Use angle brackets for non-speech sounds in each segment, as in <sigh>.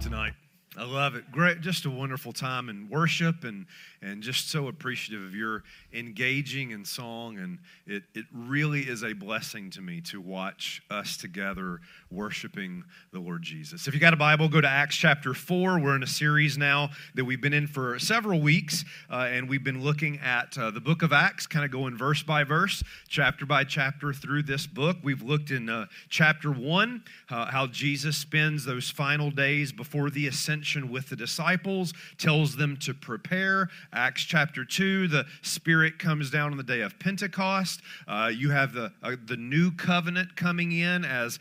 Tonight. I love it. Great, just a wonderful time in worship and and just so appreciative of your engaging in song. And it, it really is a blessing to me to watch us together worshiping the Lord Jesus. If you got a Bible, go to Acts chapter 4. We're in a series now that we've been in for several weeks, uh, and we've been looking at uh, the book of Acts, kind of going verse by verse, chapter by chapter through this book. We've looked in uh, chapter 1 uh, how Jesus spends those final days before the ascension with the disciples, tells them to prepare. Acts chapter 2, the Spirit comes down on the day of Pentecost. Uh, you have the, uh, the new covenant coming in as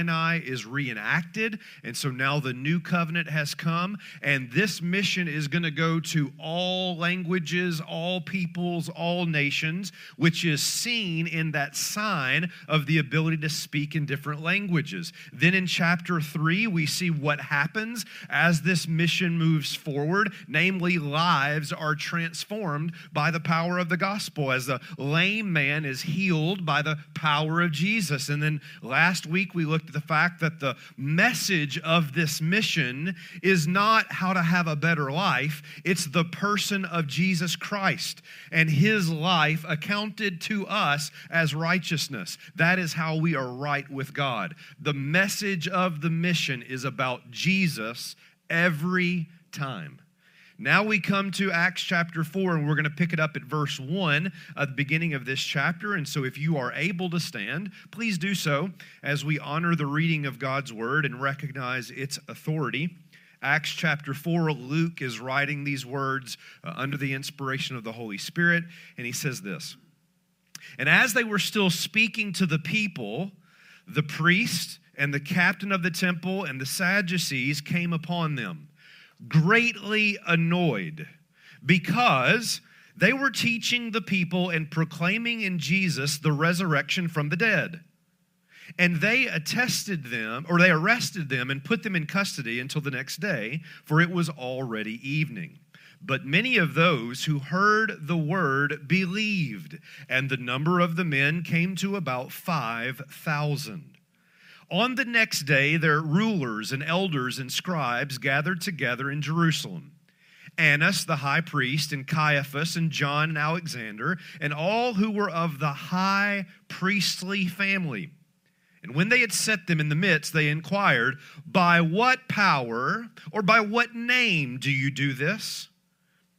Sinai is reenacted. And so now the new covenant has come. And this mission is going to go to all languages, all peoples, all nations, which is seen in that sign of the ability to speak in different languages. Then in chapter 3, we see what happens as this mission moves forward, namely, lives are transformed by the power of the gospel as the lame man is healed by the power of Jesus. And then last week we looked the fact that the message of this mission is not how to have a better life, it's the person of Jesus Christ and his life accounted to us as righteousness. That is how we are right with God. The message of the mission is about Jesus every time. Now we come to Acts chapter 4, and we're going to pick it up at verse 1 at the beginning of this chapter. And so, if you are able to stand, please do so as we honor the reading of God's word and recognize its authority. Acts chapter 4, Luke is writing these words uh, under the inspiration of the Holy Spirit, and he says this And as they were still speaking to the people, the priest and the captain of the temple and the Sadducees came upon them greatly annoyed because they were teaching the people and proclaiming in Jesus the resurrection from the dead. And they attested them, or they arrested them and put them in custody until the next day, for it was already evening. But many of those who heard the word believed, and the number of the men came to about 5,000. On the next day, their rulers and elders and scribes gathered together in Jerusalem. Annas the high priest, and Caiaphas, and John and Alexander, and all who were of the high priestly family. And when they had set them in the midst, they inquired, By what power or by what name do you do this?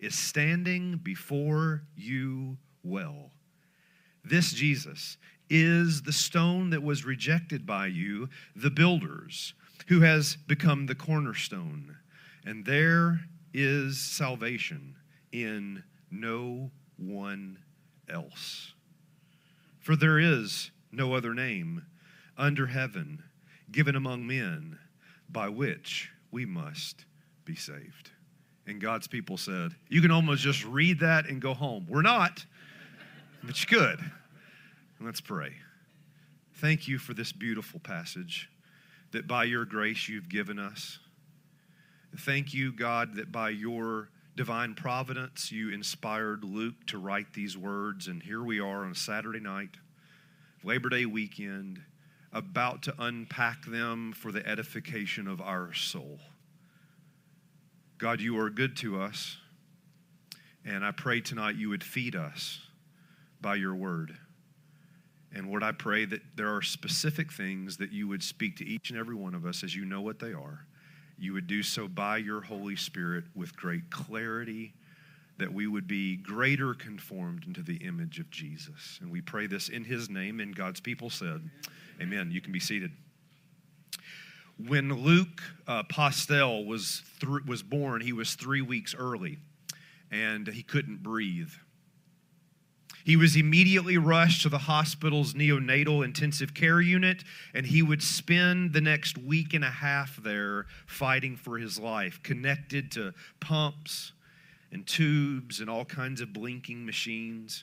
is standing before you well. This Jesus is the stone that was rejected by you, the builders, who has become the cornerstone. And there is salvation in no one else. For there is no other name under heaven given among men by which we must be saved. And God's people said, You can almost just read that and go home. We're not, but you could. Let's pray. Thank you for this beautiful passage that by your grace you've given us. Thank you, God, that by your divine providence you inspired Luke to write these words. And here we are on a Saturday night, Labor Day weekend, about to unpack them for the edification of our soul. God, you are good to us. And I pray tonight you would feed us by your word. And Lord, I pray that there are specific things that you would speak to each and every one of us as you know what they are. You would do so by your Holy Spirit with great clarity, that we would be greater conformed into the image of Jesus. And we pray this in his name, and God's people said, Amen. Amen. You can be seated. When Luke uh, Pastel was, th- was born, he was three weeks early and he couldn't breathe. He was immediately rushed to the hospital's neonatal intensive care unit, and he would spend the next week and a half there fighting for his life, connected to pumps and tubes and all kinds of blinking machines.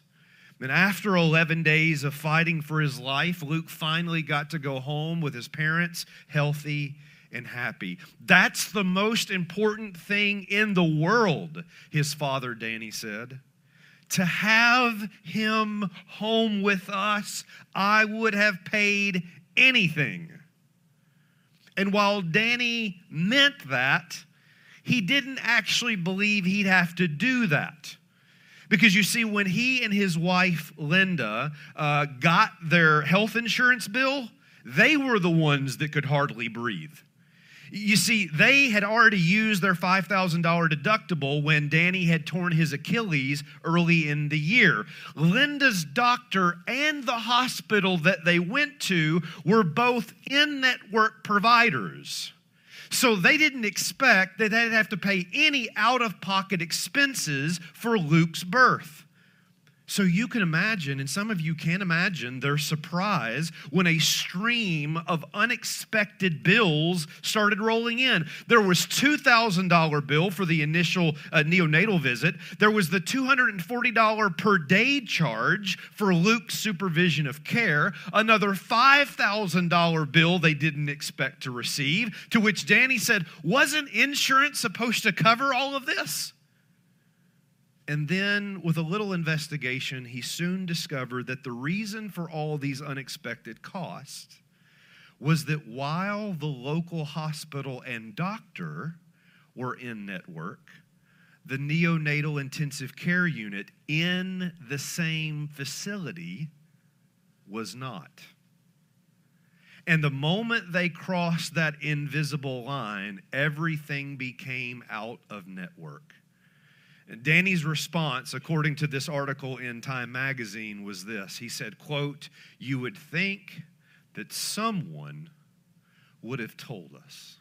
And after 11 days of fighting for his life, Luke finally got to go home with his parents, healthy and happy. That's the most important thing in the world, his father Danny said. To have him home with us, I would have paid anything. And while Danny meant that, he didn't actually believe he'd have to do that. Because you see, when he and his wife Linda uh, got their health insurance bill, they were the ones that could hardly breathe. You see, they had already used their $5,000 deductible when Danny had torn his Achilles early in the year. Linda's doctor and the hospital that they went to were both in network providers. So they didn't expect that they'd have to pay any out of pocket expenses for Luke's birth. So you can imagine, and some of you can imagine, their surprise when a stream of unexpected bills started rolling in. There was $2,000 bill for the initial uh, neonatal visit. There was the $240 per day charge for Luke's supervision of care. Another $5,000 bill they didn't expect to receive, to which Danny said, Wasn't insurance supposed to cover all of this? And then, with a little investigation, he soon discovered that the reason for all these unexpected costs was that while the local hospital and doctor were in network, the neonatal intensive care unit in the same facility was not. And the moment they crossed that invisible line, everything became out of network. And Danny's response, according to this article in Time magazine, was this. He said, quote, You would think that someone would have told us.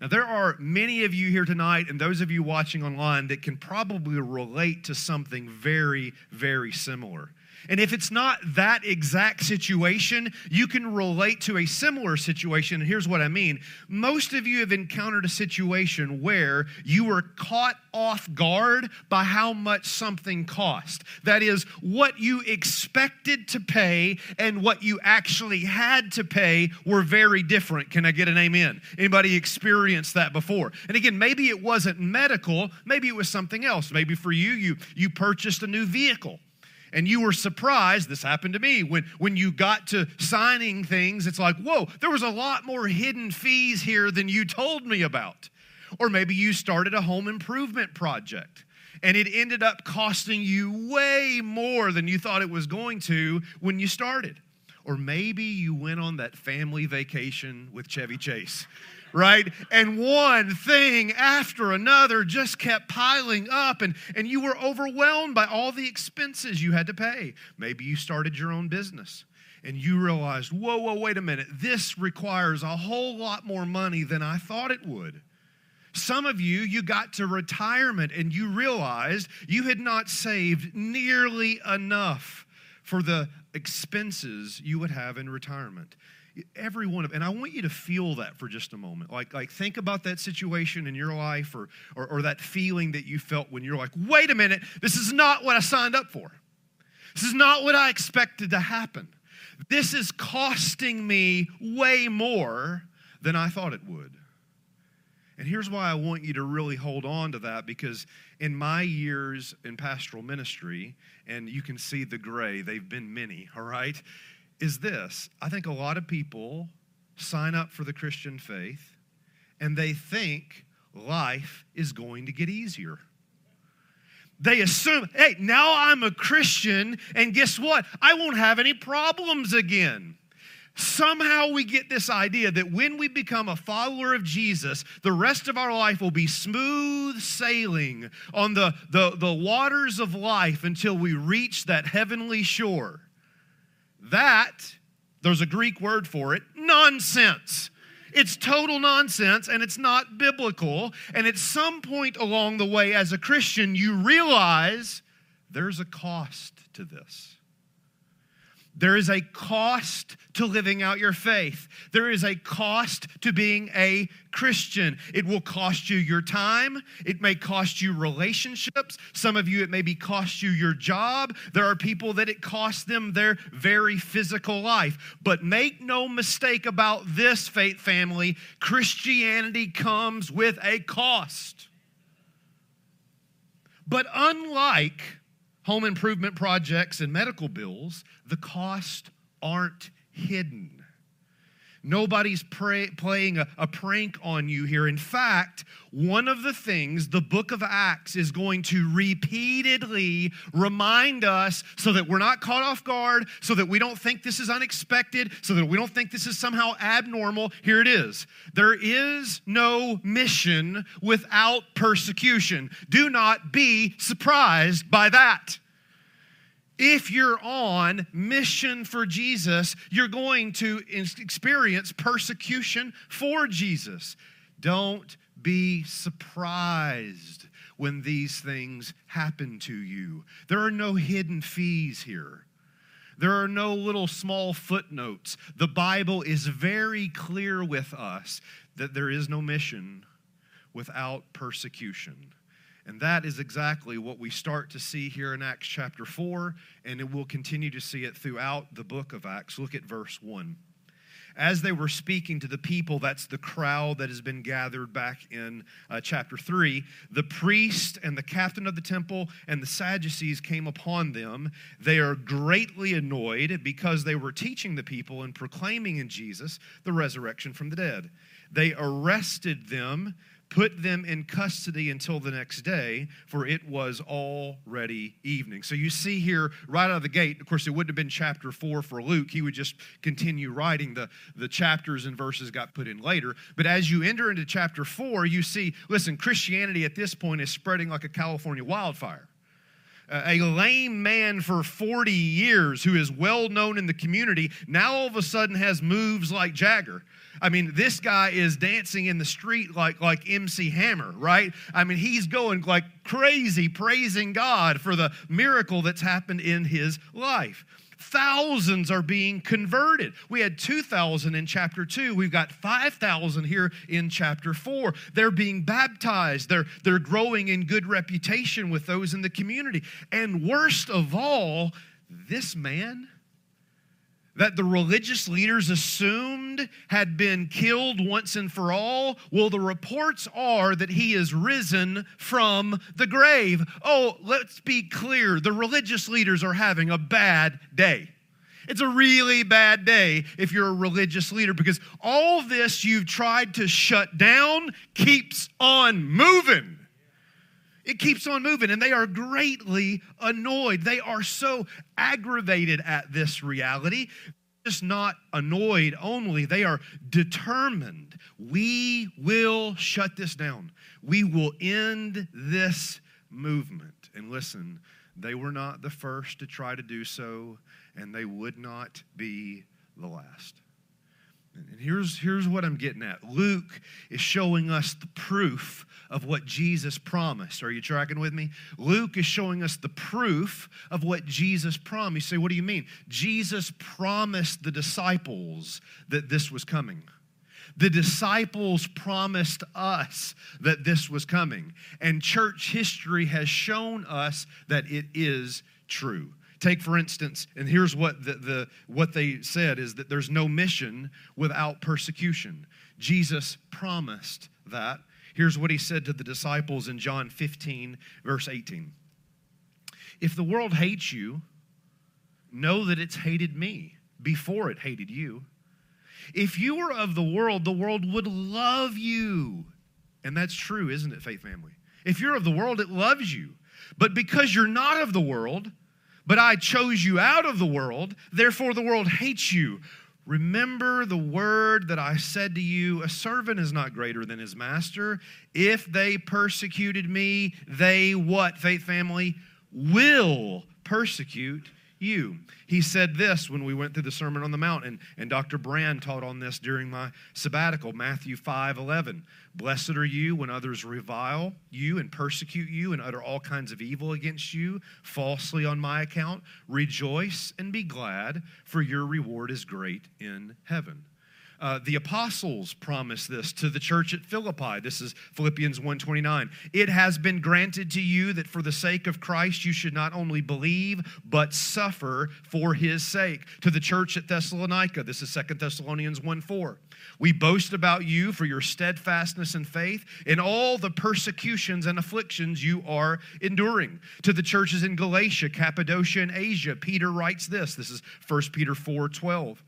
Now, there are many of you here tonight, and those of you watching online, that can probably relate to something very, very similar. And if it's not that exact situation, you can relate to a similar situation. And here's what I mean most of you have encountered a situation where you were caught off guard by how much something cost. That is, what you expected to pay and what you actually had to pay were very different. Can I get an amen? Anybody experienced that before? And again, maybe it wasn't medical, maybe it was something else. Maybe for you, you, you purchased a new vehicle and you were surprised this happened to me when when you got to signing things it's like whoa there was a lot more hidden fees here than you told me about. Or maybe you started a home improvement project and it ended up costing you way more than you thought it was going to when you started. Or maybe you went on that family vacation with Chevy Chase right? And one thing after another just kept piling up, and, and you were overwhelmed by all the expenses you had to pay. Maybe you started your own business and you realized, whoa, whoa, wait a minute, this requires a whole lot more money than I thought it would. Some of you, you got to retirement and you realized you had not saved nearly enough for the expenses you would have in retirement every one of and i want you to feel that for just a moment. Like like think about that situation in your life or, or or that feeling that you felt when you're like wait a minute this is not what i signed up for. This is not what i expected to happen. This is costing me way more than i thought it would. And here's why i want you to really hold on to that because in my years in pastoral ministry and you can see the gray they've been many all right is this I think a lot of people sign up for the Christian faith and they think life is going to get easier. They assume, hey, now I'm a Christian, and guess what? I won't have any problems again. Somehow we get this idea that when we become a follower of Jesus, the rest of our life will be smooth sailing on the, the, the waters of life until we reach that heavenly shore. That, there's a Greek word for it, nonsense. It's total nonsense and it's not biblical. And at some point along the way, as a Christian, you realize there's a cost to this. There is a cost to living out your faith. There is a cost to being a Christian. It will cost you your time. It may cost you relationships. Some of you, it may be cost you your job. There are people that it costs them their very physical life. But make no mistake about this, faith family Christianity comes with a cost. But unlike home improvement projects and medical bills, the costs aren't hidden. Nobody's pray, playing a, a, prank on you here. In fact, one of the things the book of Acts is going to repeatedly remind us so that we're not caught off guard, so that we don't think this is unexpected, so that we don't think this is somehow abnormal. Here it is there is no mission without persecution. Do not be surprised by that. If you're on mission for Jesus, you're going to experience persecution for Jesus. Don't be surprised when these things happen to you. There are no hidden fees here. There are no little small footnotes. The Bible is very clear with us that there is no mission without persecution. And that is exactly what we start to see here in Acts chapter 4, and we'll continue to see it throughout the book of Acts. Look at verse 1. As they were speaking to the people, that's the crowd that has been gathered back in uh, chapter 3, the priest and the captain of the temple and the Sadducees came upon them. They are greatly annoyed because they were teaching the people and proclaiming in Jesus the resurrection from the dead. They arrested them put them in custody until the next day, for it was already evening. So you see here right out of the gate, of course, it wouldn't have been chapter four for Luke. He would just continue writing. The, the chapters and verses got put in later. But as you enter into chapter four, you see, listen, Christianity at this point is spreading like a California wildfire a lame man for 40 years who is well known in the community now all of a sudden has moves like Jagger. I mean, this guy is dancing in the street like, like MC Hammer, right? I mean, he's going like crazy, praising God for the miracle that's happened in his life. Thousands are being converted. We had 2,000 in chapter 2. We've got 5,000 here in chapter 4. They're being baptized. They're, they're growing in good reputation with those in the community. And worst of all, this man that the religious leaders assumed had been killed once and for all? Well, the reports are that he is risen from the grave. Oh, let's be clear the religious leaders are having a bad day. It's a really bad day if you're a religious leader because all this you've tried to shut down keeps on moving. It keeps on moving, and they are greatly annoyed. They are so aggravated at this reality. Just not annoyed only, they are determined. We will shut this down. We will end this movement. And listen, they were not the first to try to do so, and they would not be the last. And here's, here's what I'm getting at Luke is showing us the proof of what Jesus promised. Are you tracking with me? Luke is showing us the proof of what Jesus promised. You say, what do you mean? Jesus promised the disciples that this was coming. The disciples promised us that this was coming. And church history has shown us that it is true. Take, for instance, and here's what, the, the, what they said is that there's no mission without persecution. Jesus promised that. Here's what he said to the disciples in John 15, verse 18 If the world hates you, know that it's hated me before it hated you. If you were of the world, the world would love you. And that's true, isn't it, Faith Family? If you're of the world, it loves you. But because you're not of the world, but I chose you out of the world, therefore the world hates you. Remember the word that I said to you a servant is not greater than his master. If they persecuted me, they what, faith family? Will persecute you. He said this when we went through the Sermon on the Mount, and, and Dr. Brand taught on this during my sabbatical, Matthew 5 11. Blessed are you when others revile you and persecute you and utter all kinds of evil against you falsely on my account. Rejoice and be glad, for your reward is great in heaven. Uh, the apostles promised this to the church at Philippi. This is Philippians 1:29. It has been granted to you that for the sake of Christ you should not only believe but suffer for his sake. To the church at Thessalonica, this is 2 Thessalonians 1:4. We boast about you for your steadfastness and faith in all the persecutions and afflictions you are enduring. To the churches in Galatia, Cappadocia, and Asia, Peter writes this. This is 1 Peter 4:12.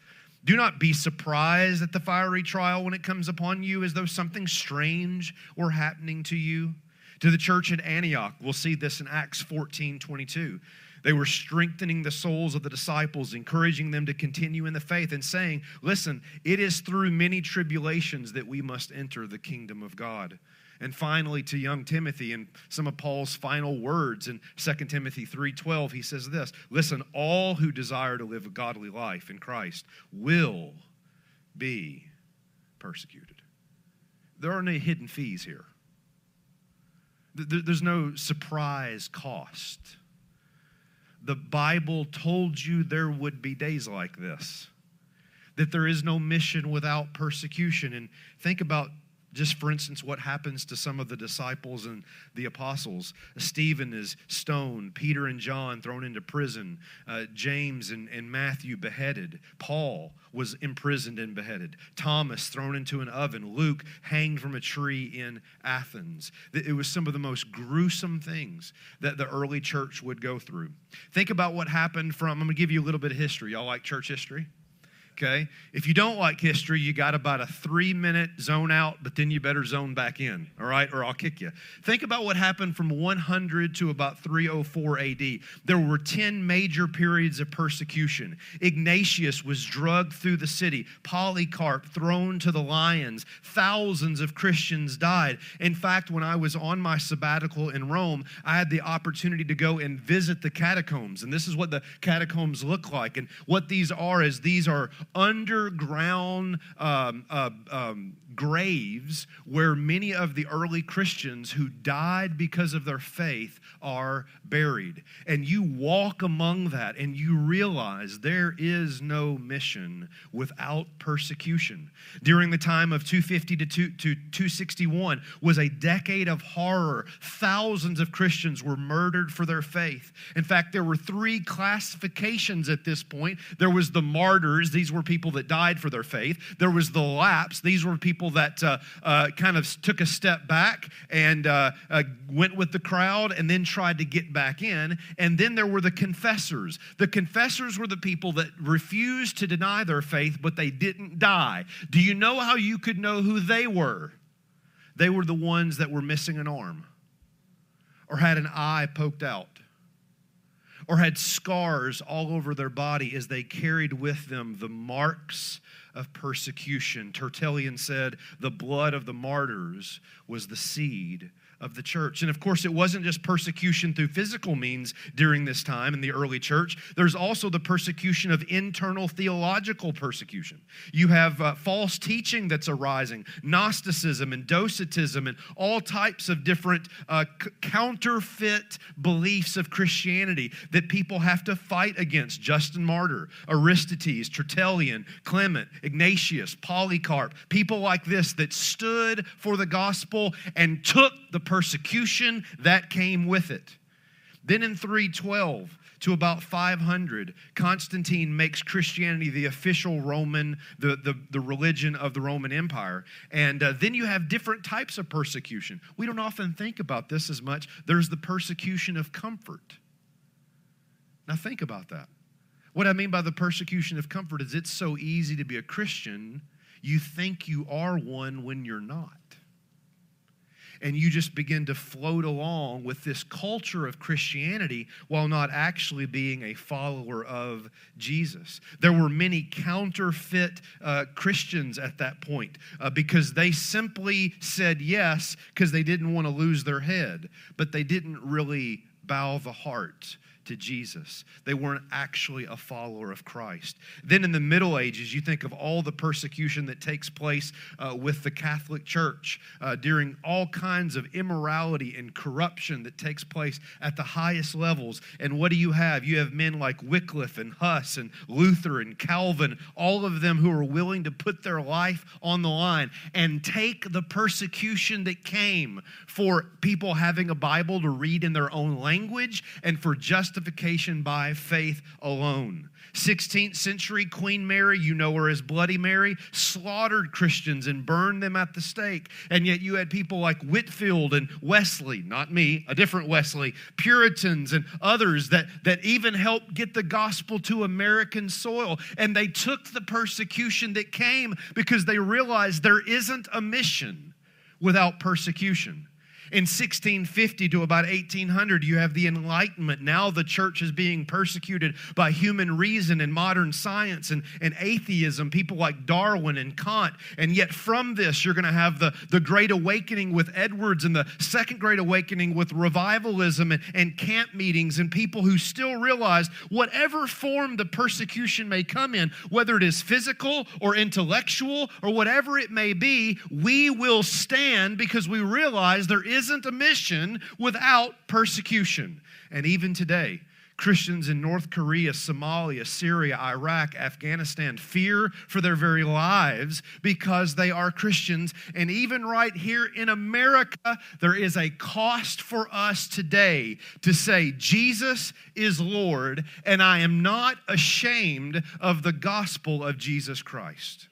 Do not be surprised at the fiery trial when it comes upon you as though something strange were happening to you. To the church at Antioch, we'll see this in Acts 14 22. They were strengthening the souls of the disciples, encouraging them to continue in the faith, and saying, Listen, it is through many tribulations that we must enter the kingdom of God. And finally to young Timothy and some of Paul's final words in 2 Timothy 3:12 he says this, listen all who desire to live a godly life in Christ will be persecuted. There are no hidden fees here. There's no surprise cost. The Bible told you there would be days like this, that there is no mission without persecution. And think about just for instance, what happens to some of the disciples and the apostles. Stephen is stoned, Peter and John thrown into prison, uh, James and, and Matthew beheaded, Paul was imprisoned and beheaded, Thomas thrown into an oven, Luke hanged from a tree in Athens. It was some of the most gruesome things that the early church would go through. Think about what happened from, I'm going to give you a little bit of history. Y'all like church history? Okay? If you don't like history, you got about a three minute zone out, but then you better zone back in, all right? Or I'll kick you. Think about what happened from 100 to about 304 AD. There were 10 major periods of persecution. Ignatius was drugged through the city, Polycarp thrown to the lions. Thousands of Christians died. In fact, when I was on my sabbatical in Rome, I had the opportunity to go and visit the catacombs. And this is what the catacombs look like. And what these are is these are underground um, uh, um, graves where many of the early Christians who died because of their faith are buried. And you walk among that and you realize there is no mission without persecution. During the time of 250 to, 2, to 261 was a decade of horror. Thousands of Christians were murdered for their faith. In fact, there were three classifications at this point. There was the martyrs, these were people that died for their faith. There was the lapse, these were people people that uh, uh, kind of took a step back and uh, uh, went with the crowd and then tried to get back in. And then there were the confessors. The confessors were the people that refused to deny their faith, but they didn't die. Do you know how you could know who they were? They were the ones that were missing an arm or had an eye poked out or had scars all over their body as they carried with them the marks of persecution. Tertullian said, The blood of the martyrs was the seed of the church. And of course, it wasn't just persecution through physical means during this time in the early church. There's also the persecution of internal theological persecution. You have uh, false teaching that's arising, Gnosticism and Docetism, and all types of different uh, c- counterfeit beliefs of Christianity that people have to fight against. Justin Martyr, Aristides, Tertullian, Clement, Ignatius, Polycarp, people like this that stood for the gospel and took the persecution that came with it. Then in 312 to about 500, Constantine makes Christianity the official Roman, the, the, the religion of the Roman Empire. And uh, then you have different types of persecution. We don't often think about this as much. There's the persecution of comfort. Now, think about that. What I mean by the persecution of comfort is it's so easy to be a Christian, you think you are one when you're not and you just begin to float along with this culture of Christianity while not actually being a follower of Jesus. There were many counterfeit uh, Christians at that point uh, because they simply said yes because they didn't want to lose their head, but they didn't really bow the heart to Jesus. They weren't actually a follower of Christ. Then in the Middle Ages, you think of all the persecution that takes place uh, with the Catholic Church uh, during all kinds of immorality and corruption that takes place at the highest levels. And what do you have? You have men like Wycliffe and Huss and Luther and Calvin, all of them who are willing to put their life on the line and take the persecution that came for people having a Bible to read in their own language and for justification by faith alone. 16th century Queen Mary, you know her as Bloody Mary, slaughtered Christians and burned them at the stake. And yet you had people like Whitefield and Wesley, not me, a different Wesley, Puritans and others that, that even helped get the gospel to American soil. And they took the persecution that came because they realized there isn't a mission without persecution. In 1650 to about 1800, you have the Enlightenment. Now the church is being persecuted by human reason and modern science and, and atheism, people like Darwin and Kant. And yet, from this, you're going to have the, the Great Awakening with Edwards and the Second Great Awakening with revivalism and, and camp meetings and people who still realize whatever form the persecution may come in, whether it is physical or intellectual or whatever it may be, we will stand because we realize there is isn't a mission without persecution. And even today, Christians in North Korea, Somalia, Syria, Iraq, Afghanistan fear for their very lives because they are Christians. And even right here in America, there is a cost for us today to say, Jesus is Lord, and I am not ashamed of the gospel of Jesus Christ.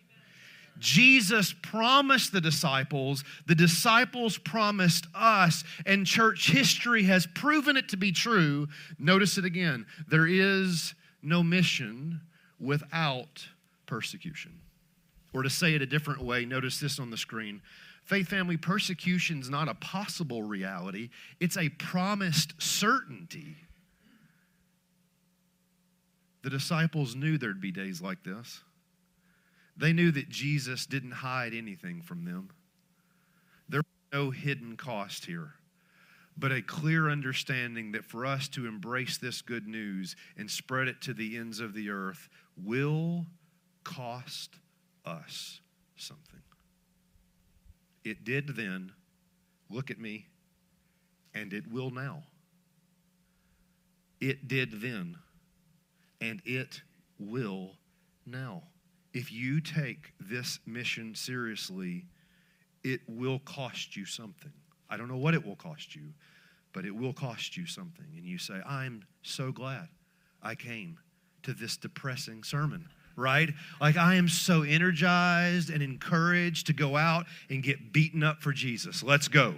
Jesus promised the disciples, the disciples promised us, and church history has proven it to be true. Notice it again there is no mission without persecution. Or to say it a different way, notice this on the screen. Faith family, persecution is not a possible reality, it's a promised certainty. The disciples knew there'd be days like this. They knew that Jesus didn't hide anything from them. There was no hidden cost here, but a clear understanding that for us to embrace this good news and spread it to the ends of the earth will cost us something. It did then, look at me, and it will now. It did then, and it will now if you take this mission seriously, it will cost you something. I don't know what it will cost you, but it will cost you something. And you say, I'm so glad I came to this depressing sermon, right? Like, I am so energized and encouraged to go out and get beaten up for Jesus. Let's go.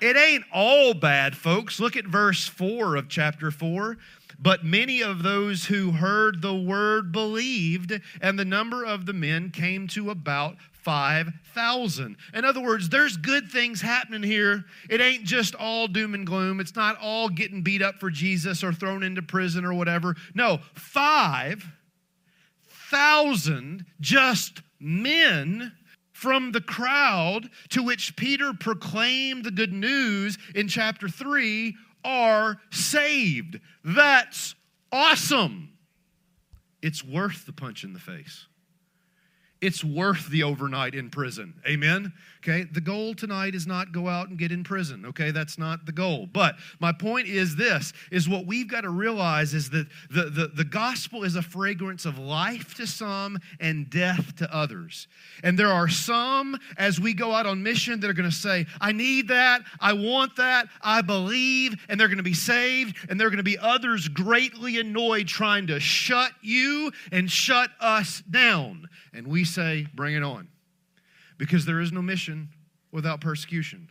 It ain't all bad, folks. Look at verse 4 of chapter 4. But many of those who heard the word believed, and the number of the men came to about 5,000. In other words, there's good things happening here. It ain't just all doom and gloom. It's not all getting beat up for Jesus or thrown into prison or whatever. No, 5,000 just men from the crowd to which Peter proclaimed the good news in chapter 3 are saved. That's awesome. It's worth the punch in the face. It's worth the overnight in prison. Amen? Okay, the goal tonight is not go out and get in prison. Okay, that's not the goal. But my point is this is what we've got to realize is that the, the, the gospel is a fragrance of life to some and death to others. And there are some as we go out on mission that are going to say, I need that, I want that, I believe, and they're going to be saved. And there are going to be others greatly annoyed trying to shut you and shut us down. And we say, bring it on because there is no mission without persecution.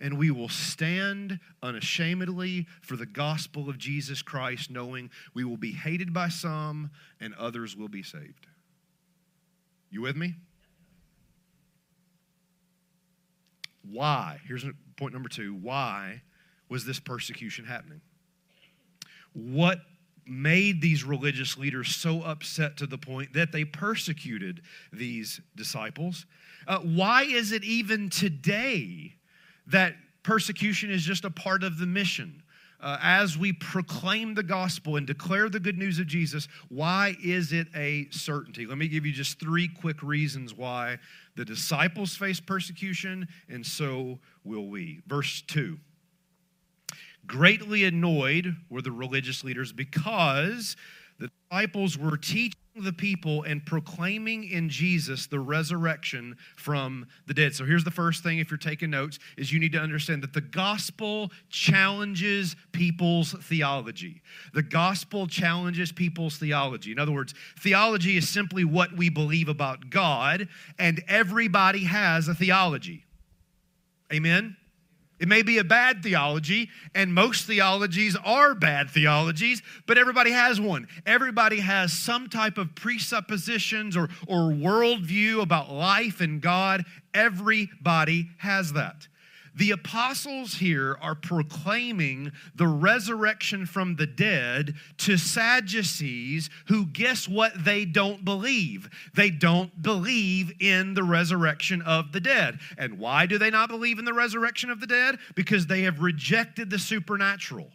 And we will stand unashamedly for the gospel of Jesus Christ, knowing we will be hated by some and others will be saved. You with me? Why? Here's point number two. Why was this persecution happening? What made these religious leaders so upset to the point that they persecuted these disciples? Uh, why is it even today that persecution is just a part of the mission? uh, as we proclaim the gospel and declare the good news of Jesus, why is it a certainty? Let me give you just three quick reasons why the disciples face persecution, and so will we. Verse 2 Greatly annoyed were the religious leaders because the disciples were teaching the people and proclaiming in Jesus the resurrection from the dead. So here's the first thing if you're taking notes is you need to understand that the gospel challenges people's theology. The gospel challenges people's theology. In other words, theology is simply what we believe about God and everybody has a theology. Amen. It may be a bad theology, and most theologies are bad theologies, but everybody has one. Everybody has some type of presuppositions or, or worldview about life and God. Everybody has that. The apostles here are proclaiming the resurrection from the dead to Sadducees who, guess what, they don't believe? They don't believe in the resurrection of the dead. And why do they not believe in the resurrection of the dead? Because they have rejected the supernatural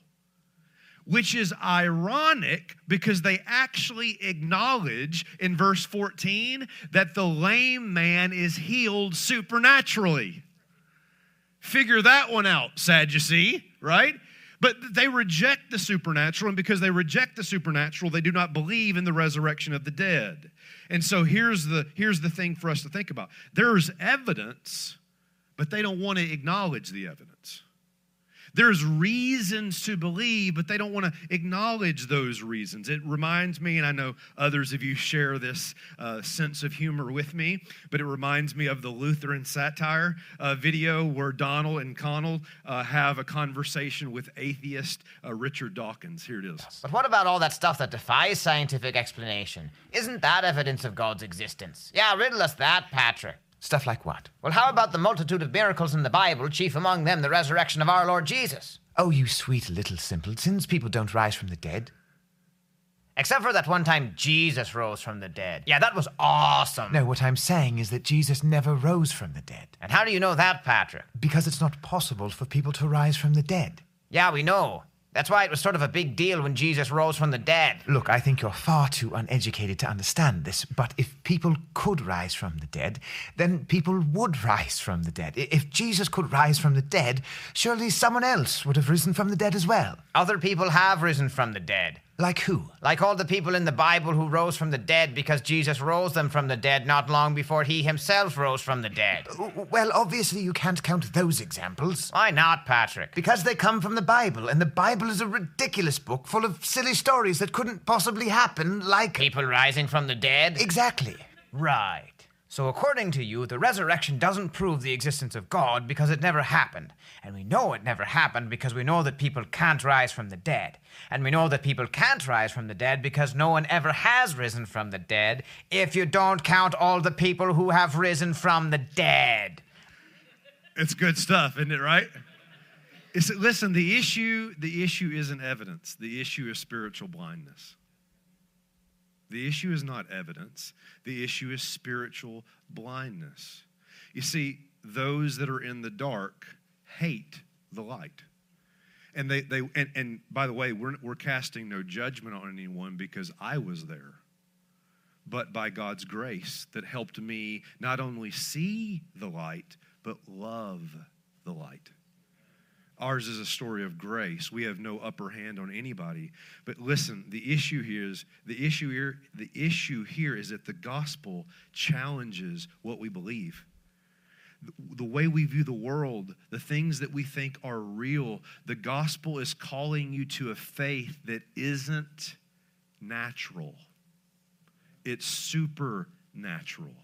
which is ironic because they actually acknowledge in verse 14 that the lame man is healed supernaturally. Figure that one out, Sadducee, right? But they reject the supernatural, and because they reject the supernatural, they do not believe in the resurrection of the dead. And so here's the, here's the thing for us to think about there's evidence, but they don't want to acknowledge the evidence. There's reasons to believe, but they don't want to acknowledge those reasons. It reminds me, and I know others of you share this uh, sense of humor with me, but it reminds me of the Lutheran satire uh, video where Donald and Conall uh, have a conversation with atheist uh, Richard Dawkins. Here it is. But what about all that stuff that defies scientific explanation? Isn't that evidence of God's existence? Yeah, riddle us that, Patrick. Stuff like what? Well, how about the multitude of miracles in the Bible, chief among them the resurrection of our Lord Jesus? Oh, you sweet little simpletons, people don't rise from the dead. Except for that one time Jesus rose from the dead. Yeah, that was awesome. No, what I'm saying is that Jesus never rose from the dead. And how do you know that, Patrick? Because it's not possible for people to rise from the dead. Yeah, we know. That's why it was sort of a big deal when Jesus rose from the dead. Look, I think you're far too uneducated to understand this, but if people could rise from the dead, then people would rise from the dead. If Jesus could rise from the dead, surely someone else would have risen from the dead as well. Other people have risen from the dead. Like who? Like all the people in the Bible who rose from the dead because Jesus rose them from the dead not long before he himself rose from the dead. Well, obviously you can't count those examples. Why not, Patrick? Because they come from the Bible, and the Bible is a ridiculous book full of silly stories that couldn't possibly happen, like. People rising from the dead? Exactly. Right. So, according to you, the resurrection doesn't prove the existence of God because it never happened. And we know it never happened because we know that people can't rise from the dead. And we know that people can't rise from the dead because no one ever has risen from the dead if you don't count all the people who have risen from the dead. It's good stuff, isn't it, right? It's, listen, the issue, the issue isn't evidence. The issue is spiritual blindness. The issue is not evidence, the issue is spiritual blindness. You see, those that are in the dark hate the light. And they, they and, and by the way, we're, we're casting no judgment on anyone because I was there. But by God's grace that helped me not only see the light, but love the light. Ours is a story of grace. We have no upper hand on anybody. But listen, the issue here is the issue here, the issue here is that the gospel challenges what we believe. The way we view the world, the things that we think are real, the gospel is calling you to a faith that isn't natural. It's supernatural.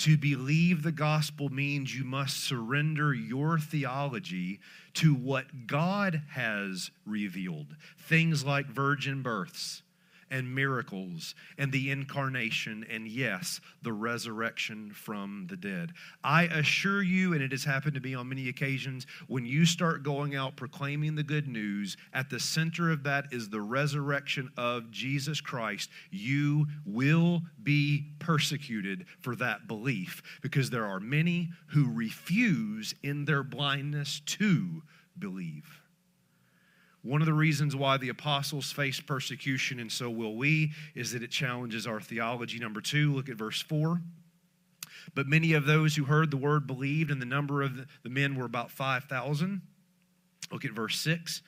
To believe the gospel means you must surrender your theology to what God has revealed. Things like virgin births and miracles and the incarnation and, yes, the resurrection from the dead. I assure you, and it has happened to me on many occasions, when you start going out proclaiming the good news, at the center of that is the resurrection of Jesus Christ. You will be persecuted for that belief because there are many who refuse in their blindness to believe. One of the reasons why the apostles faced persecution, and so will we, is that it challenges our theology. Number two, look at verse 4. But many of those who heard the word believed, and the number of the men were about 5,000. Look at verse 6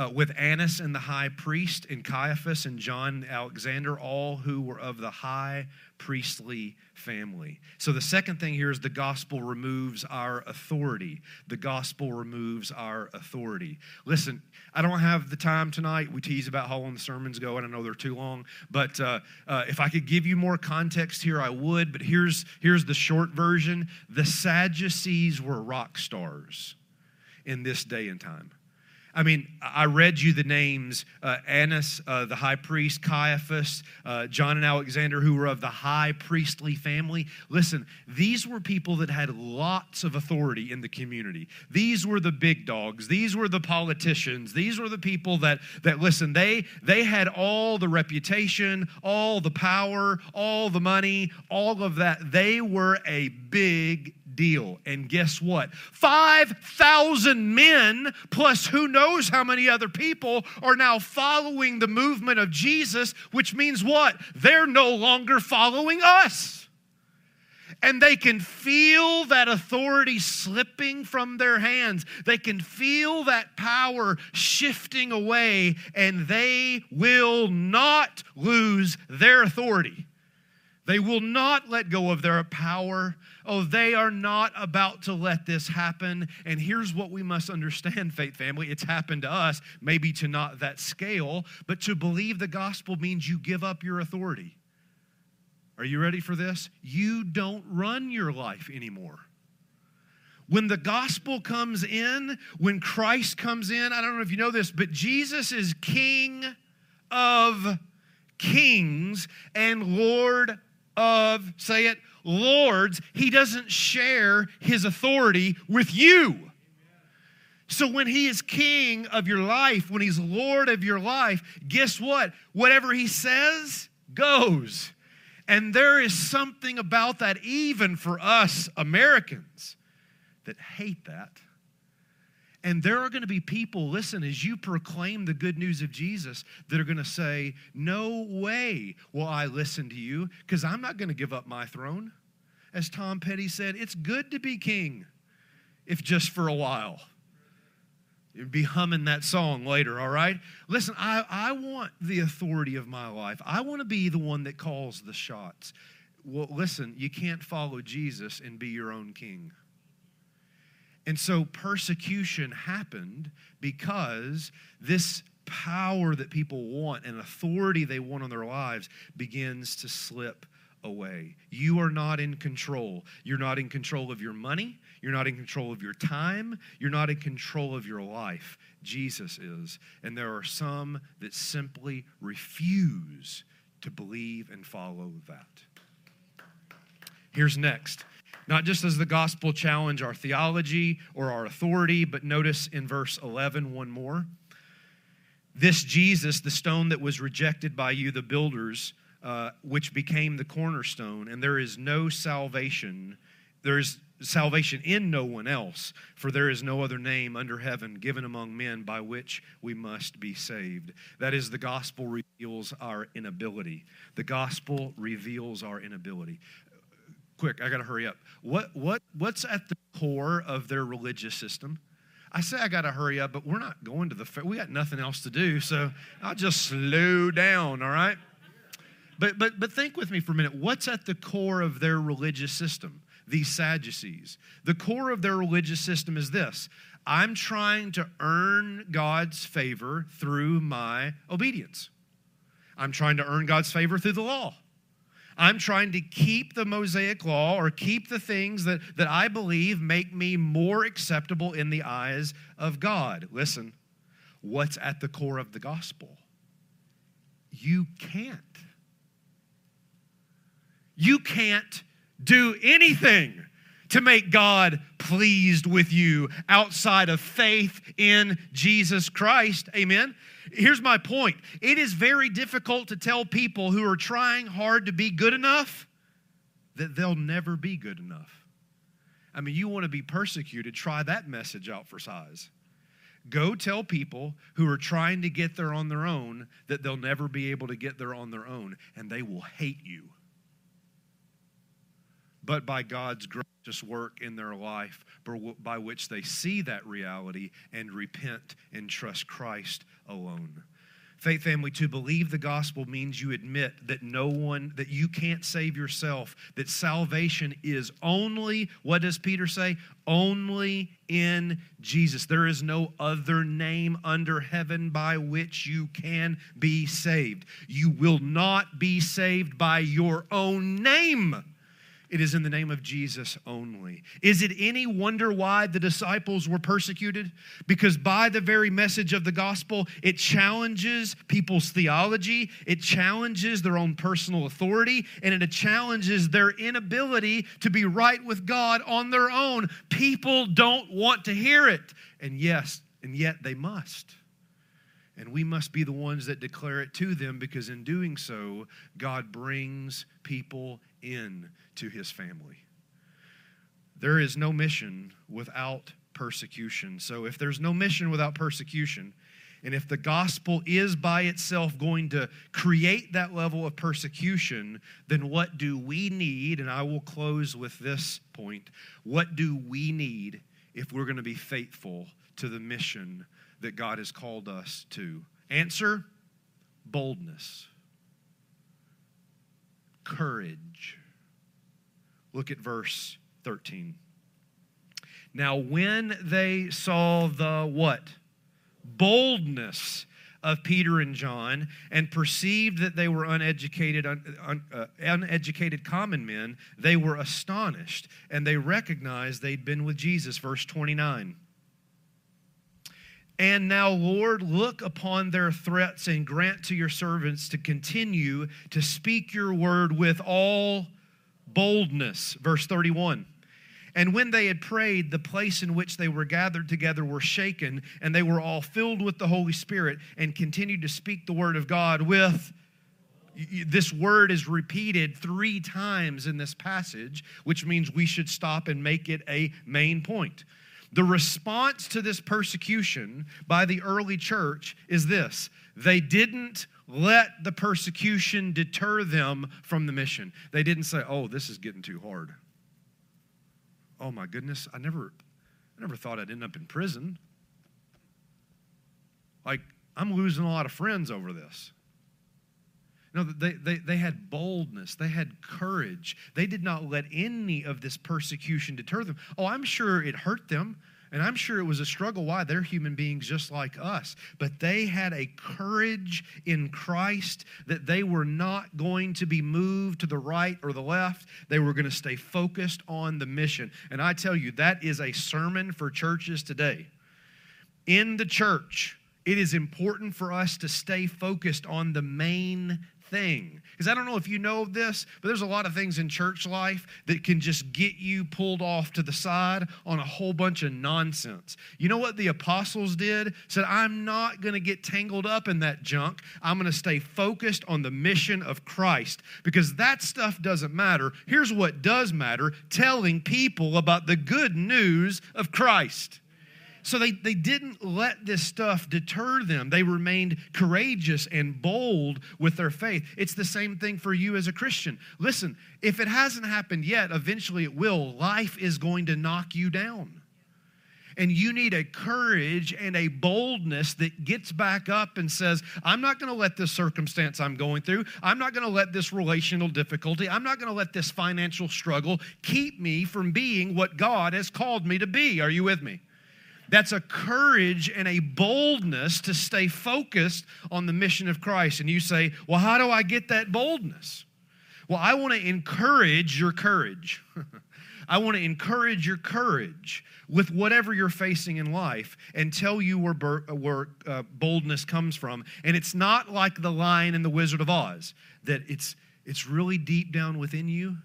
uh, with Annas and the high priest, and Caiaphas and John Alexander, all who were of the high priestly family. So the second thing here is the gospel removes our authority. The gospel removes our authority. Listen, I don't have the time tonight. We tease about how long the sermons go, and I know they're too long. But uh, uh, if I could give you more context here, I would. But here's here's the short version: the Sadducees were rock stars in this day and time. I mean, I read you the names uh, Annas, uh, the high priest, Caiaphas, uh, John and Alexander, who were of the high priestly family. Listen, these were people that had lots of authority in the community. These were the big dogs. These were the politicians. These were the people that, that listen, they, they had all the reputation, all the power, all the money, all of that. They were a big deal. And guess what? 5,000 men, plus who knows how many other people, are now following the movement of Jesus, which means what? They're no longer following us. And they can feel that authority slipping from their hands. They can feel that power shifting away, and they will not lose their authority. They will not let go of their power. Oh, they are not about to let this happen. And here's what we must understand, faith family. It's happened to us, maybe to not that scale, but to believe the gospel means you give up your authority. Are you ready for this? You don't run your life anymore. When the gospel comes in, when Christ comes in, I don't know if you know this, but Jesus is King of kings and Lord of, say it, lords, he doesn't share his authority with you. So when he is king of your life, when he's lord of your life, guess what? Whatever he says goes. And there is something about that, even for us Americans, that hate that. And there are going to be people, listen, as you proclaim the good news of Jesus, that are going to say, No way will I listen to you because I'm not going to give up my throne. As Tom Petty said, it's good to be king, if just for a while. You'd be humming that song later, all right? Listen, I, I want the authority of my life. I want to be the one that calls the shots. Well, listen, you can't follow Jesus and be your own king. And so persecution happened because this power that people want and authority they want on their lives begins to slip away. You are not in control. You're not in control of your money. You're not in control of your time. You're not in control of your life. Jesus is. And there are some that simply refuse to believe and follow that. Here's next not just does the gospel challenge our theology or our authority, but notice in verse 11 one more. This Jesus, the stone that was rejected by you, the builders, uh, which became the cornerstone, and there is no salvation. There is salvation in no one else, for there is no other name under heaven given among men by which we must be saved. That is, the gospel reveals our inability. The gospel reveals our inability quick, I got to hurry up. What, what, what's at the core of their religious system? I say I got to hurry up, but we're not going to the fair. We got nothing else to do, so I'll just slow down, all right? But, but, but think with me for a minute. What's at the core of their religious system? These Sadducees. The core of their religious system is this I'm trying to earn God's favor through my obedience. I'm trying to earn God's favor through the law. I'm trying to keep the Mosaic law or keep the things that, that I believe make me more acceptable in the eyes of God. Listen, what's at the core of the gospel? You can't. You can't do anything to make God pleased with you outside of faith in Jesus Christ. Amen. Here's my point it is very difficult to tell people who are trying hard to be good enough that they'll never be good enough. I mean, you want to be persecuted, try that message out for size. Go tell people who are trying to get there on their own that they'll never be able to get there on their own, and they will hate you. But by God's gracious work in their life, by which they see that reality and repent and trust Christ alone. Faith family, to believe the gospel means you admit that no one, that you can't save yourself, that salvation is only, what does Peter say? Only in Jesus. There is no other name under heaven by which you can be saved. You will not be saved by your own name. It is in the name of Jesus only. Is it any wonder why the disciples were persecuted? Because by the very message of the gospel, it challenges people's theology, it challenges their own personal authority, and it challenges their inability to be right with God on their own. People don't want to hear it. And yes, and yet they must. And we must be the ones that declare it to them because in doing so, God brings people in to his family. There is no mission without persecution. So if there's no mission without persecution, and if the gospel is by itself going to create that level of persecution, then what do we need? And I will close with this point. What do we need if we're going to be faithful to the mission that God has called us to? Answer boldness, courage, Look at verse 13. Now, when they saw the what? Boldness of Peter and John and perceived that they were uneducated, un, un, uh, uneducated common men, they were astonished and they recognized they'd been with Jesus. Verse 29. And now, Lord, look upon their threats and grant to your servants to continue to speak your word with all boldness. Verse 31. And when they had prayed, the place in which they were gathered together were shaken, and they were all filled with the Holy Spirit and continued to speak the word of God with. This word is repeated three times in this passage, which means we should stop and make it a main point. The response to this persecution by the early church is this they didn't let the persecution deter them from the mission. They didn't say, "Oh, this is getting too hard." Oh my goodness, I never I never thought I'd end up in prison. Like I'm losing a lot of friends over this. No, they, they, they had boldness. They had courage. They did not let any of this persecution deter them. Oh, I'm sure it hurt them. And I'm sure it was a struggle. Why? They're human beings just like us. But they had a courage in Christ that they were not going to be moved to the right or the left. They were going to stay focused on the mission. And I tell you, that is a sermon for churches today. In the church, it is important for us to stay focused on the main thing. Because I don't know if you know this, but there's a lot of things in church life that can just get you pulled off to the side on a whole bunch of nonsense. You know what the apostles did? Said, I'm not going to get tangled up in that junk. I'm going to stay focused on the mission of Christ because that stuff doesn't matter. Here's what does matter telling people about the good news of Christ. So they, they didn't let this stuff deter them. They remained courageous and bold with their faith. It's the same thing for you as a Christian. Listen, if it hasn't happened yet, eventually it will. Life is going to knock you down. And you need a courage and a boldness that gets back up and says, I'm not going to let this circumstance I'm going through, I'm not going to let this relational difficulty, I'm not going to let this financial struggle keep me from being what God has called me to be. Are you with me? That's a courage and a boldness to stay focused on the mission of Christ. And you say, Well, how do I get that boldness? Well, I want to encourage your courage. <laughs> I want to encourage your courage with whatever you're facing in life and tell you where, where uh, boldness comes from. And it's not like the lion in the Wizard of Oz, that it's, it's really deep down within you,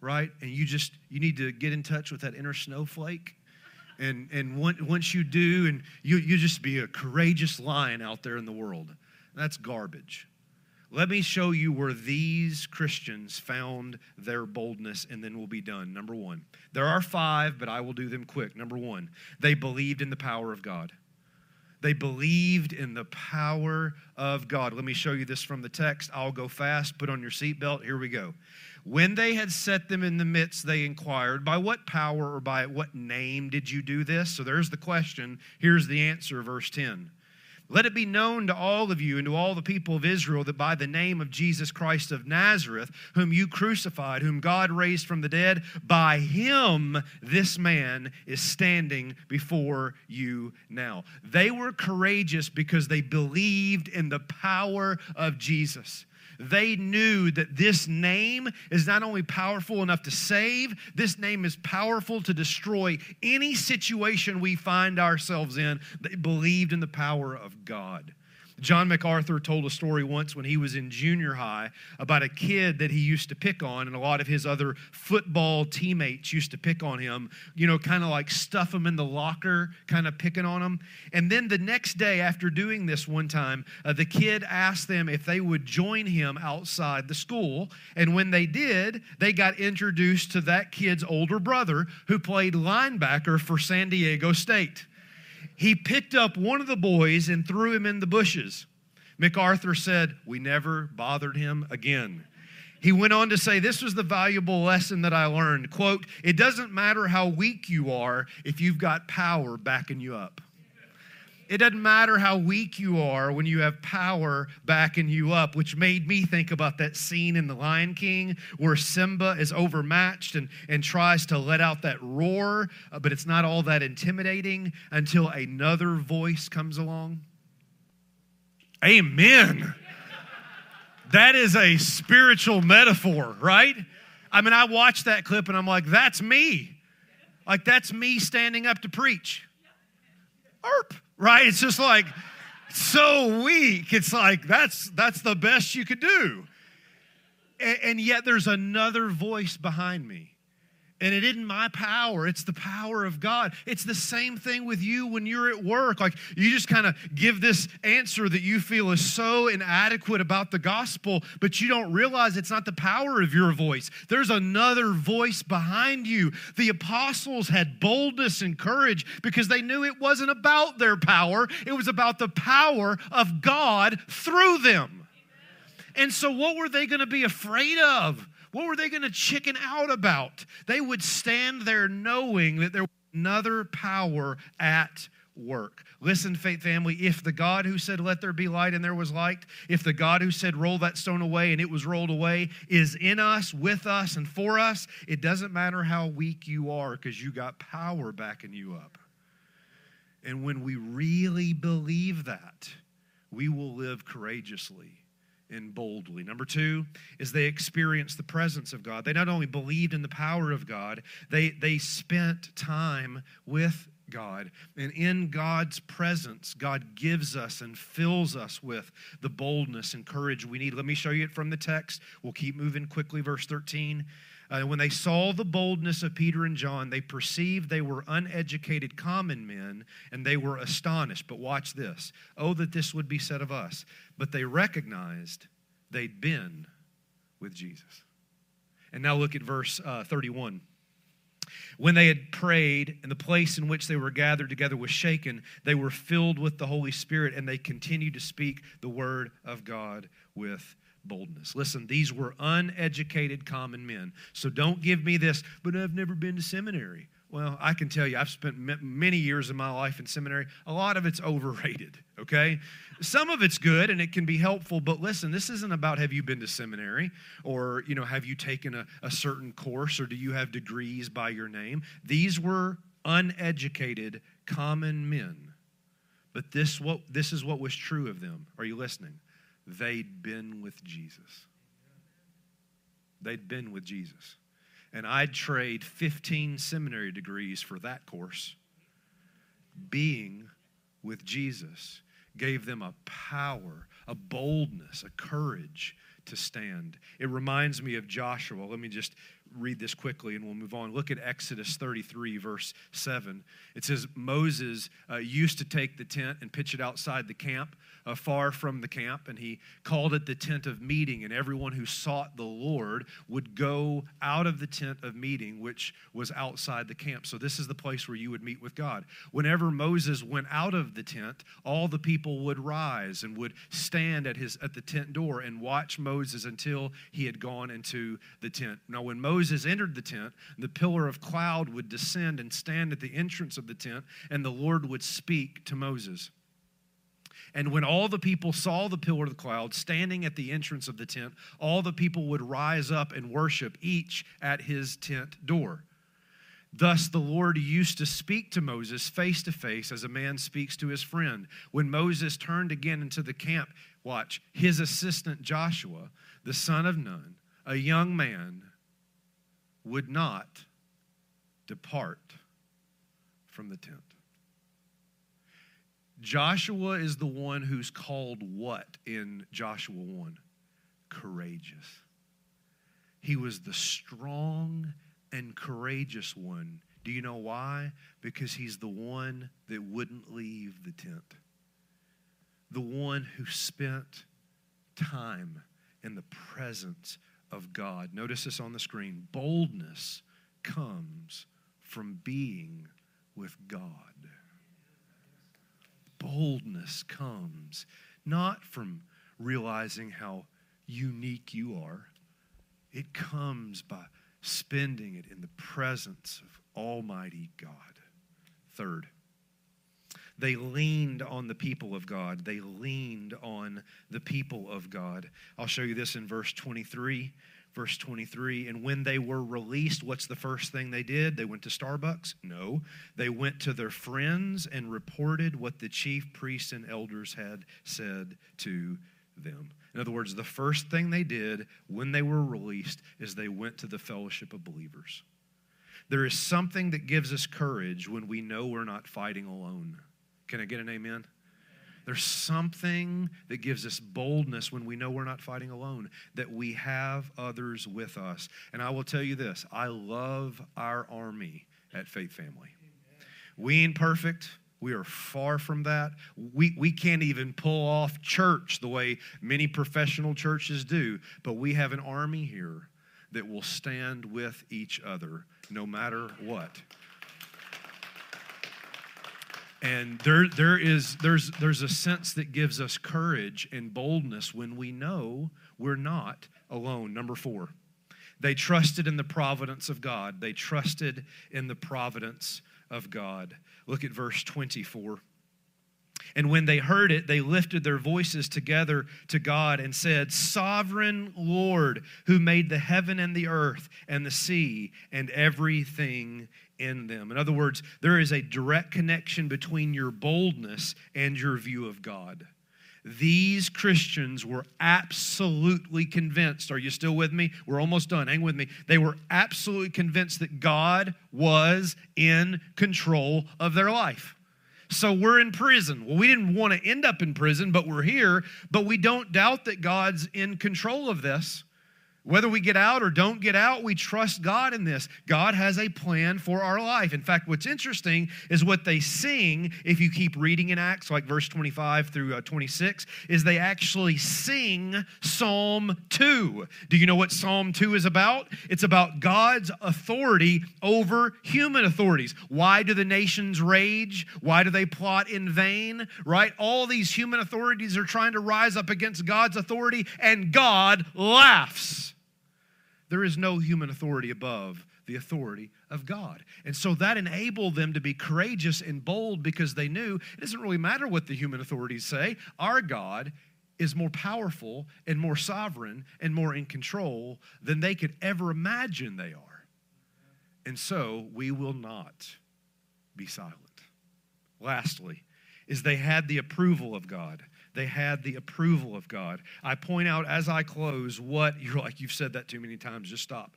right? And you just, you need to get in touch with that inner snowflake and and once you do and you you just be a courageous lion out there in the world that's garbage let me show you where these christians found their boldness and then we'll be done number one there are five but i will do them quick number one they believed in the power of god They believed in the power of God. Let me show you this from the text. I'll go fast. Put on your seatbelt. Here we go. When they had set them in the midst, they inquired, By what power or by what name did you do this? So there's the question. Here's the answer, verse 10. Let it be known to all of you and to all the people of Israel that by the name of Jesus Christ of Nazareth, whom you crucified, whom God raised from the dead, by him this man is standing before you now. They were courageous because they believed in the power of Jesus. They knew that this name is not only powerful enough to save, this name is powerful to destroy any situation we find ourselves in. They believed in the power of God. John MacArthur told a story once when he was in junior high about a kid that he used to pick on, and a lot of his other football teammates used to pick on him, you know, kind of like stuff him in the locker, kind of picking on him. And then the next day, after doing this one time, uh, the kid asked them if they would join him outside the school. And when they did, they got introduced to that kid's older brother who played linebacker for San Diego State he picked up one of the boys and threw him in the bushes. MacArthur said, We never bothered him again. He went on to say, This was the valuable lesson that I learned. Quote, It doesn't matter how weak you are if you've got power backing you up. It doesn't matter how weak you are when you have power backing you up, which made me think about that scene in The Lion King where Simba is overmatched and, and tries to let out that roar, uh, but it's not all that intimidating until another voice comes along. Amen. That is a spiritual metaphor, right? I mean, I watched that clip and I'm like, that's me. Like, that's me standing up to preach. Erp right? It's just like so weak. It's like that's that's the best you could do. And, and yet there's another voice behind me and it isn't my power, it's the power of God. It's the same thing with you when you're at work. Like you just kind of give this answer that you feel is so inadequate about the gospel, but you don't realize it's not the power of your voice. There's another voice behind you. The apostles had boldness and courage because they knew it wasn't about their power, it was about the power of God through them. And so, what were they going to be afraid of? What were they going to chicken out about? They would stand there knowing that there was another power at work. Listen, faith family, if the God who said, Let there be light, and there was light, if the God who said, Roll that stone away, and it was rolled away, is in us, with us, and for us, it doesn't matter how weak you are because you got power backing you up. And when we really believe that, we will live courageously and boldly. Number two is they experienced the presence of God. They not only believed in the power of God, they, they spent time with God. And in God's presence, God gives us and fills us with the boldness and courage we need. Let me show you it from the text. We'll keep moving quickly. Verse 13. Uh, when they saw the boldness of Peter and John, they perceived they were uneducated common men, and they were astonished. But watch this. Oh, that this would be said of us. But they recognized they'd been with Jesus. And now look at verse uh, 31. When they had prayed and the place in which they were gathered together was shaken, they were filled with the Holy Spirit and they continued to speak the word of God with boldness. Listen, these were uneducated common men. So don't give me this, but I've never been to seminary. Well, I can tell you, I've spent many years of my life in seminary. A lot of it's overrated, okay? Some of it's good and it can be helpful, but listen, this isn't about have you been to seminary or, you know, have you taken a, a certain course or do you have degrees by your name? These were uneducated common men. But this, what, this is what was true of them. Are you listening? They'd been with Jesus. They'd been with Jesus. And I'd trade 15 seminary degrees for that course. Being with Jesus gave them a power, a boldness, a courage to stand. It reminds me of Joshua. Let me just read this quickly and we'll move on. Look at Exodus 33, verse 7. It says, Moses uh, used to take the tent and pitch it outside the camp, uh, far from the camp, and he called it the tent of meeting. And everyone who sought the Lord would go out of the tent of meeting, which was outside the camp. So, this is the place where you would meet with God. Whenever Moses went out of the tent, all the people would rise and would stand at, his, at the tent door and watch Moses until he had gone into the tent. Now, when Moses entered the tent, the pillar of cloud would descend and stand at the entrance of the tent, and the Lord would speak to Moses. And when all the people saw the pillar of the cloud standing at the entrance of the tent, all the people would rise up and worship, each at his tent door. Thus, the Lord used to speak to Moses face to face as a man speaks to his friend. When Moses turned again into the camp, watch, his assistant Joshua, the son of Nun, a young man, would not depart from the tent. Joshua is the one who's called what in Joshua 1? Courageous. He was the strong and courageous one. Do you know why? Because he's the one that wouldn't leave the tent, the one who spent time in the presence of God. Notice this on the screen boldness comes from being with God boldness comes not from realizing how unique you are, it comes by spending it in the presence of Almighty God. Third, they leaned on the people of God. They leaned on the people of God. I'll show you this in verse 23. Verse 23, and when they were released, what's the first thing they did? They went to Starbucks? No. They went to their friends and reported what the chief priests and elders had said to them. In other words, the first thing they did when they were released is they went to the fellowship of believers. There is something that gives us courage when we know we're not fighting alone. Can I get an amen? There's something that gives us boldness when we know we're not fighting alone, that we have others with us. And I will tell you this I love our army at Faith Family. We ain't perfect. We are far from that. We, we can't even pull off church the way many professional churches do, but we have an army here that will stand with each other no matter what. And there, there is, there's, there's a sense that gives us courage and boldness when we know we're not alone. Number four, they trusted in the providence of God. They trusted in the providence of God. Look at verse 24. And when they heard it, they lifted their voices together to God and said, Sovereign Lord, who made the heaven and the earth and the sea and everything in them. In other words, there is a direct connection between your boldness and your view of God. These Christians were absolutely convinced. Are you still with me? We're almost done. Hang with me. They were absolutely convinced that God was in control of their life. So we're in prison. Well, we didn't want to end up in prison, but we're here. But we don't doubt that God's in control of this. Whether we get out or don't get out, we trust God in this. God has a plan for our life. In fact, what's interesting is what they sing, if you keep reading in Acts, like verse 25 through uh, 26, is they actually sing Psalm 2. Do you know what Psalm 2 is about? It's about God's authority over human authorities. Why do the nations rage? Why do they plot in vain? Right? All these human authorities are trying to rise up against God's authority, and God laughs. There is no human authority above the authority of God. And so that enabled them to be courageous and bold because they knew it doesn't really matter what the human authorities say. Our God is more powerful and more sovereign and more in control than they could ever imagine they are. And so we will not be silent. Lastly, is they had the approval of God they had the approval of God. I point out as I close what <laughs> you're like, you've said that too many times, just stop.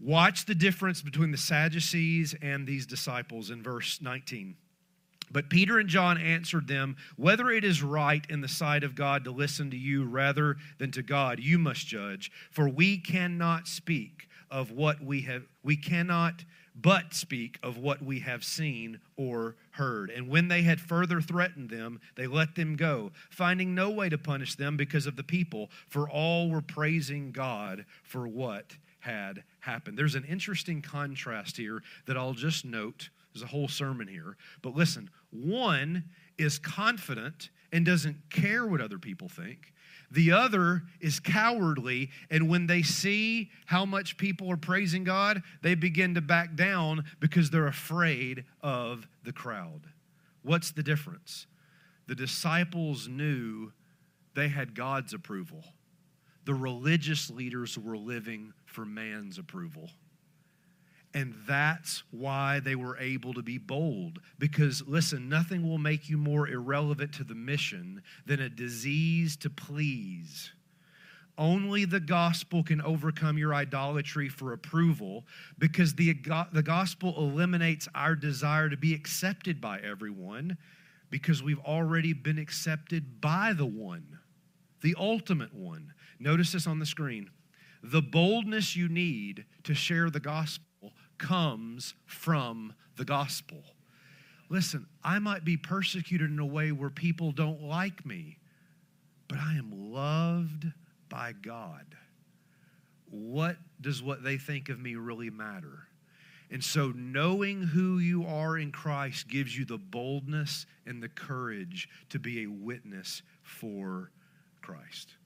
Watch the difference between the Sadducees and these disciples in verse 19. But Peter and John answered them, Whether it is right in the sight of God to listen to you rather than to God, you must judge, for we cannot speak of what we have we cannot but speak of what we have seen or heard. And when they had further threatened them, they let them go, finding no way to punish them because of the people, for all were praising God for what had happened. There's an interesting contrast here that I'll just note. There's a whole sermon here. But listen, one is confident and doesn't care what other people think. The other is cowardly, and when they see how much people are praising God, they begin to back down because they're afraid of the crowd. What's the difference? The disciples knew they had God's approval, the religious leaders were living for man's approval. And that's why they were able to be bold. Because, listen, nothing will make you more irrelevant to the mission than a disease to please. Only the gospel can overcome your idolatry for approval because the, the gospel eliminates our desire to be accepted by everyone because we've already been accepted by the one, the ultimate one. Notice this on the screen. The boldness you need to share the gospel comes from the gospel. Listen, I might be persecuted in a way where people don't like me, but I am loved by God. What does what they think of me really matter? And so, knowing who you are in Christ gives you the boldness and the courage to be a witness for Christ.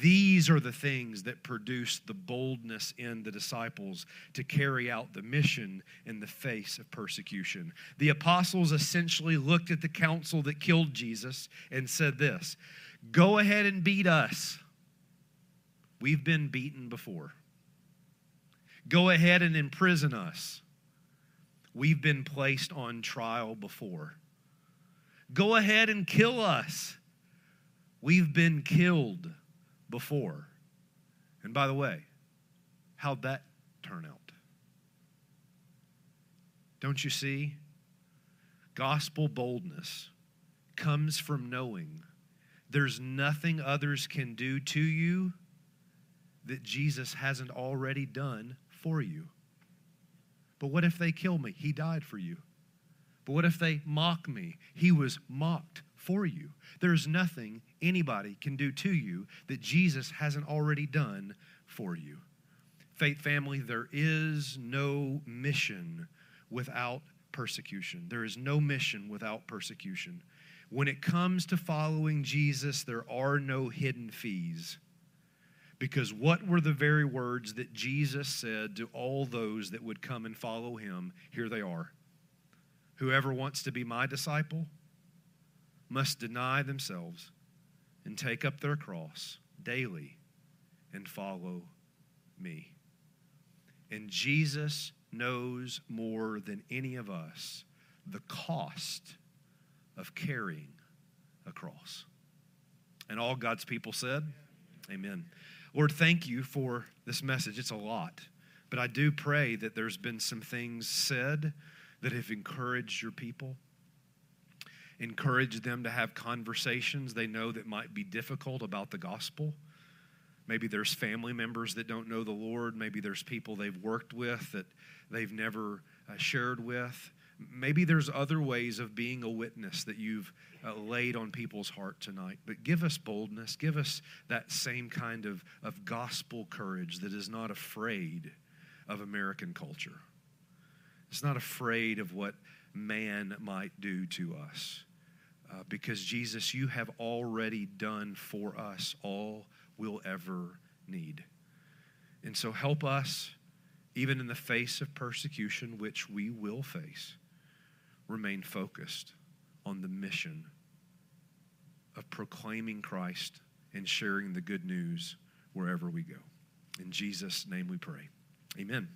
These are the things that produce the boldness in the disciples to carry out the mission in the face of persecution. The apostles essentially looked at the council that killed Jesus and said this Go ahead and beat us. We've been beaten before. Go ahead and imprison us. We've been placed on trial before. Go ahead and kill us. We've been killed before. And by the way, how'd that turn out? Don't you see? Gospel boldness comes from knowing there's nothing others can do to you that Jesus hasn't already done for you. But what if they kill me? He died for you. But what if they mock me? He was mocked for you. There's nothing anybody can do to you that Jesus hasn't already done for you. Faith family, there is no mission without persecution. There is no mission without persecution. When it comes to following Jesus, there are no hidden fees. Because what were the very words that Jesus said to all those that would come and follow him? Here they are. Whoever wants to be my disciple must deny themselves and take up their cross daily and follow me. And Jesus knows more than any of us the cost of carrying a cross. And all God's people said, Amen. Lord, thank you for this message. It's a lot. But I do pray that there's been some things said that have encouraged your people encourage them to have conversations they know that might be difficult about the gospel. Maybe there's family members that don't know the Lord. Maybe there's people they've worked with that they've never uh, shared with. Maybe there's other ways of being a witness that you've uh, laid on people's heart tonight. But give us boldness. Give us that same kind of, of gospel courage that is not afraid of American culture. It's not afraid of what man might do to us uh, because Jesus, you have already done for us all we'll ever need. And so help us, even in the face of persecution, which we will face, remain focused on the mission of proclaiming Christ and sharing the good news wherever we go. In Jesus' name we pray. Amen.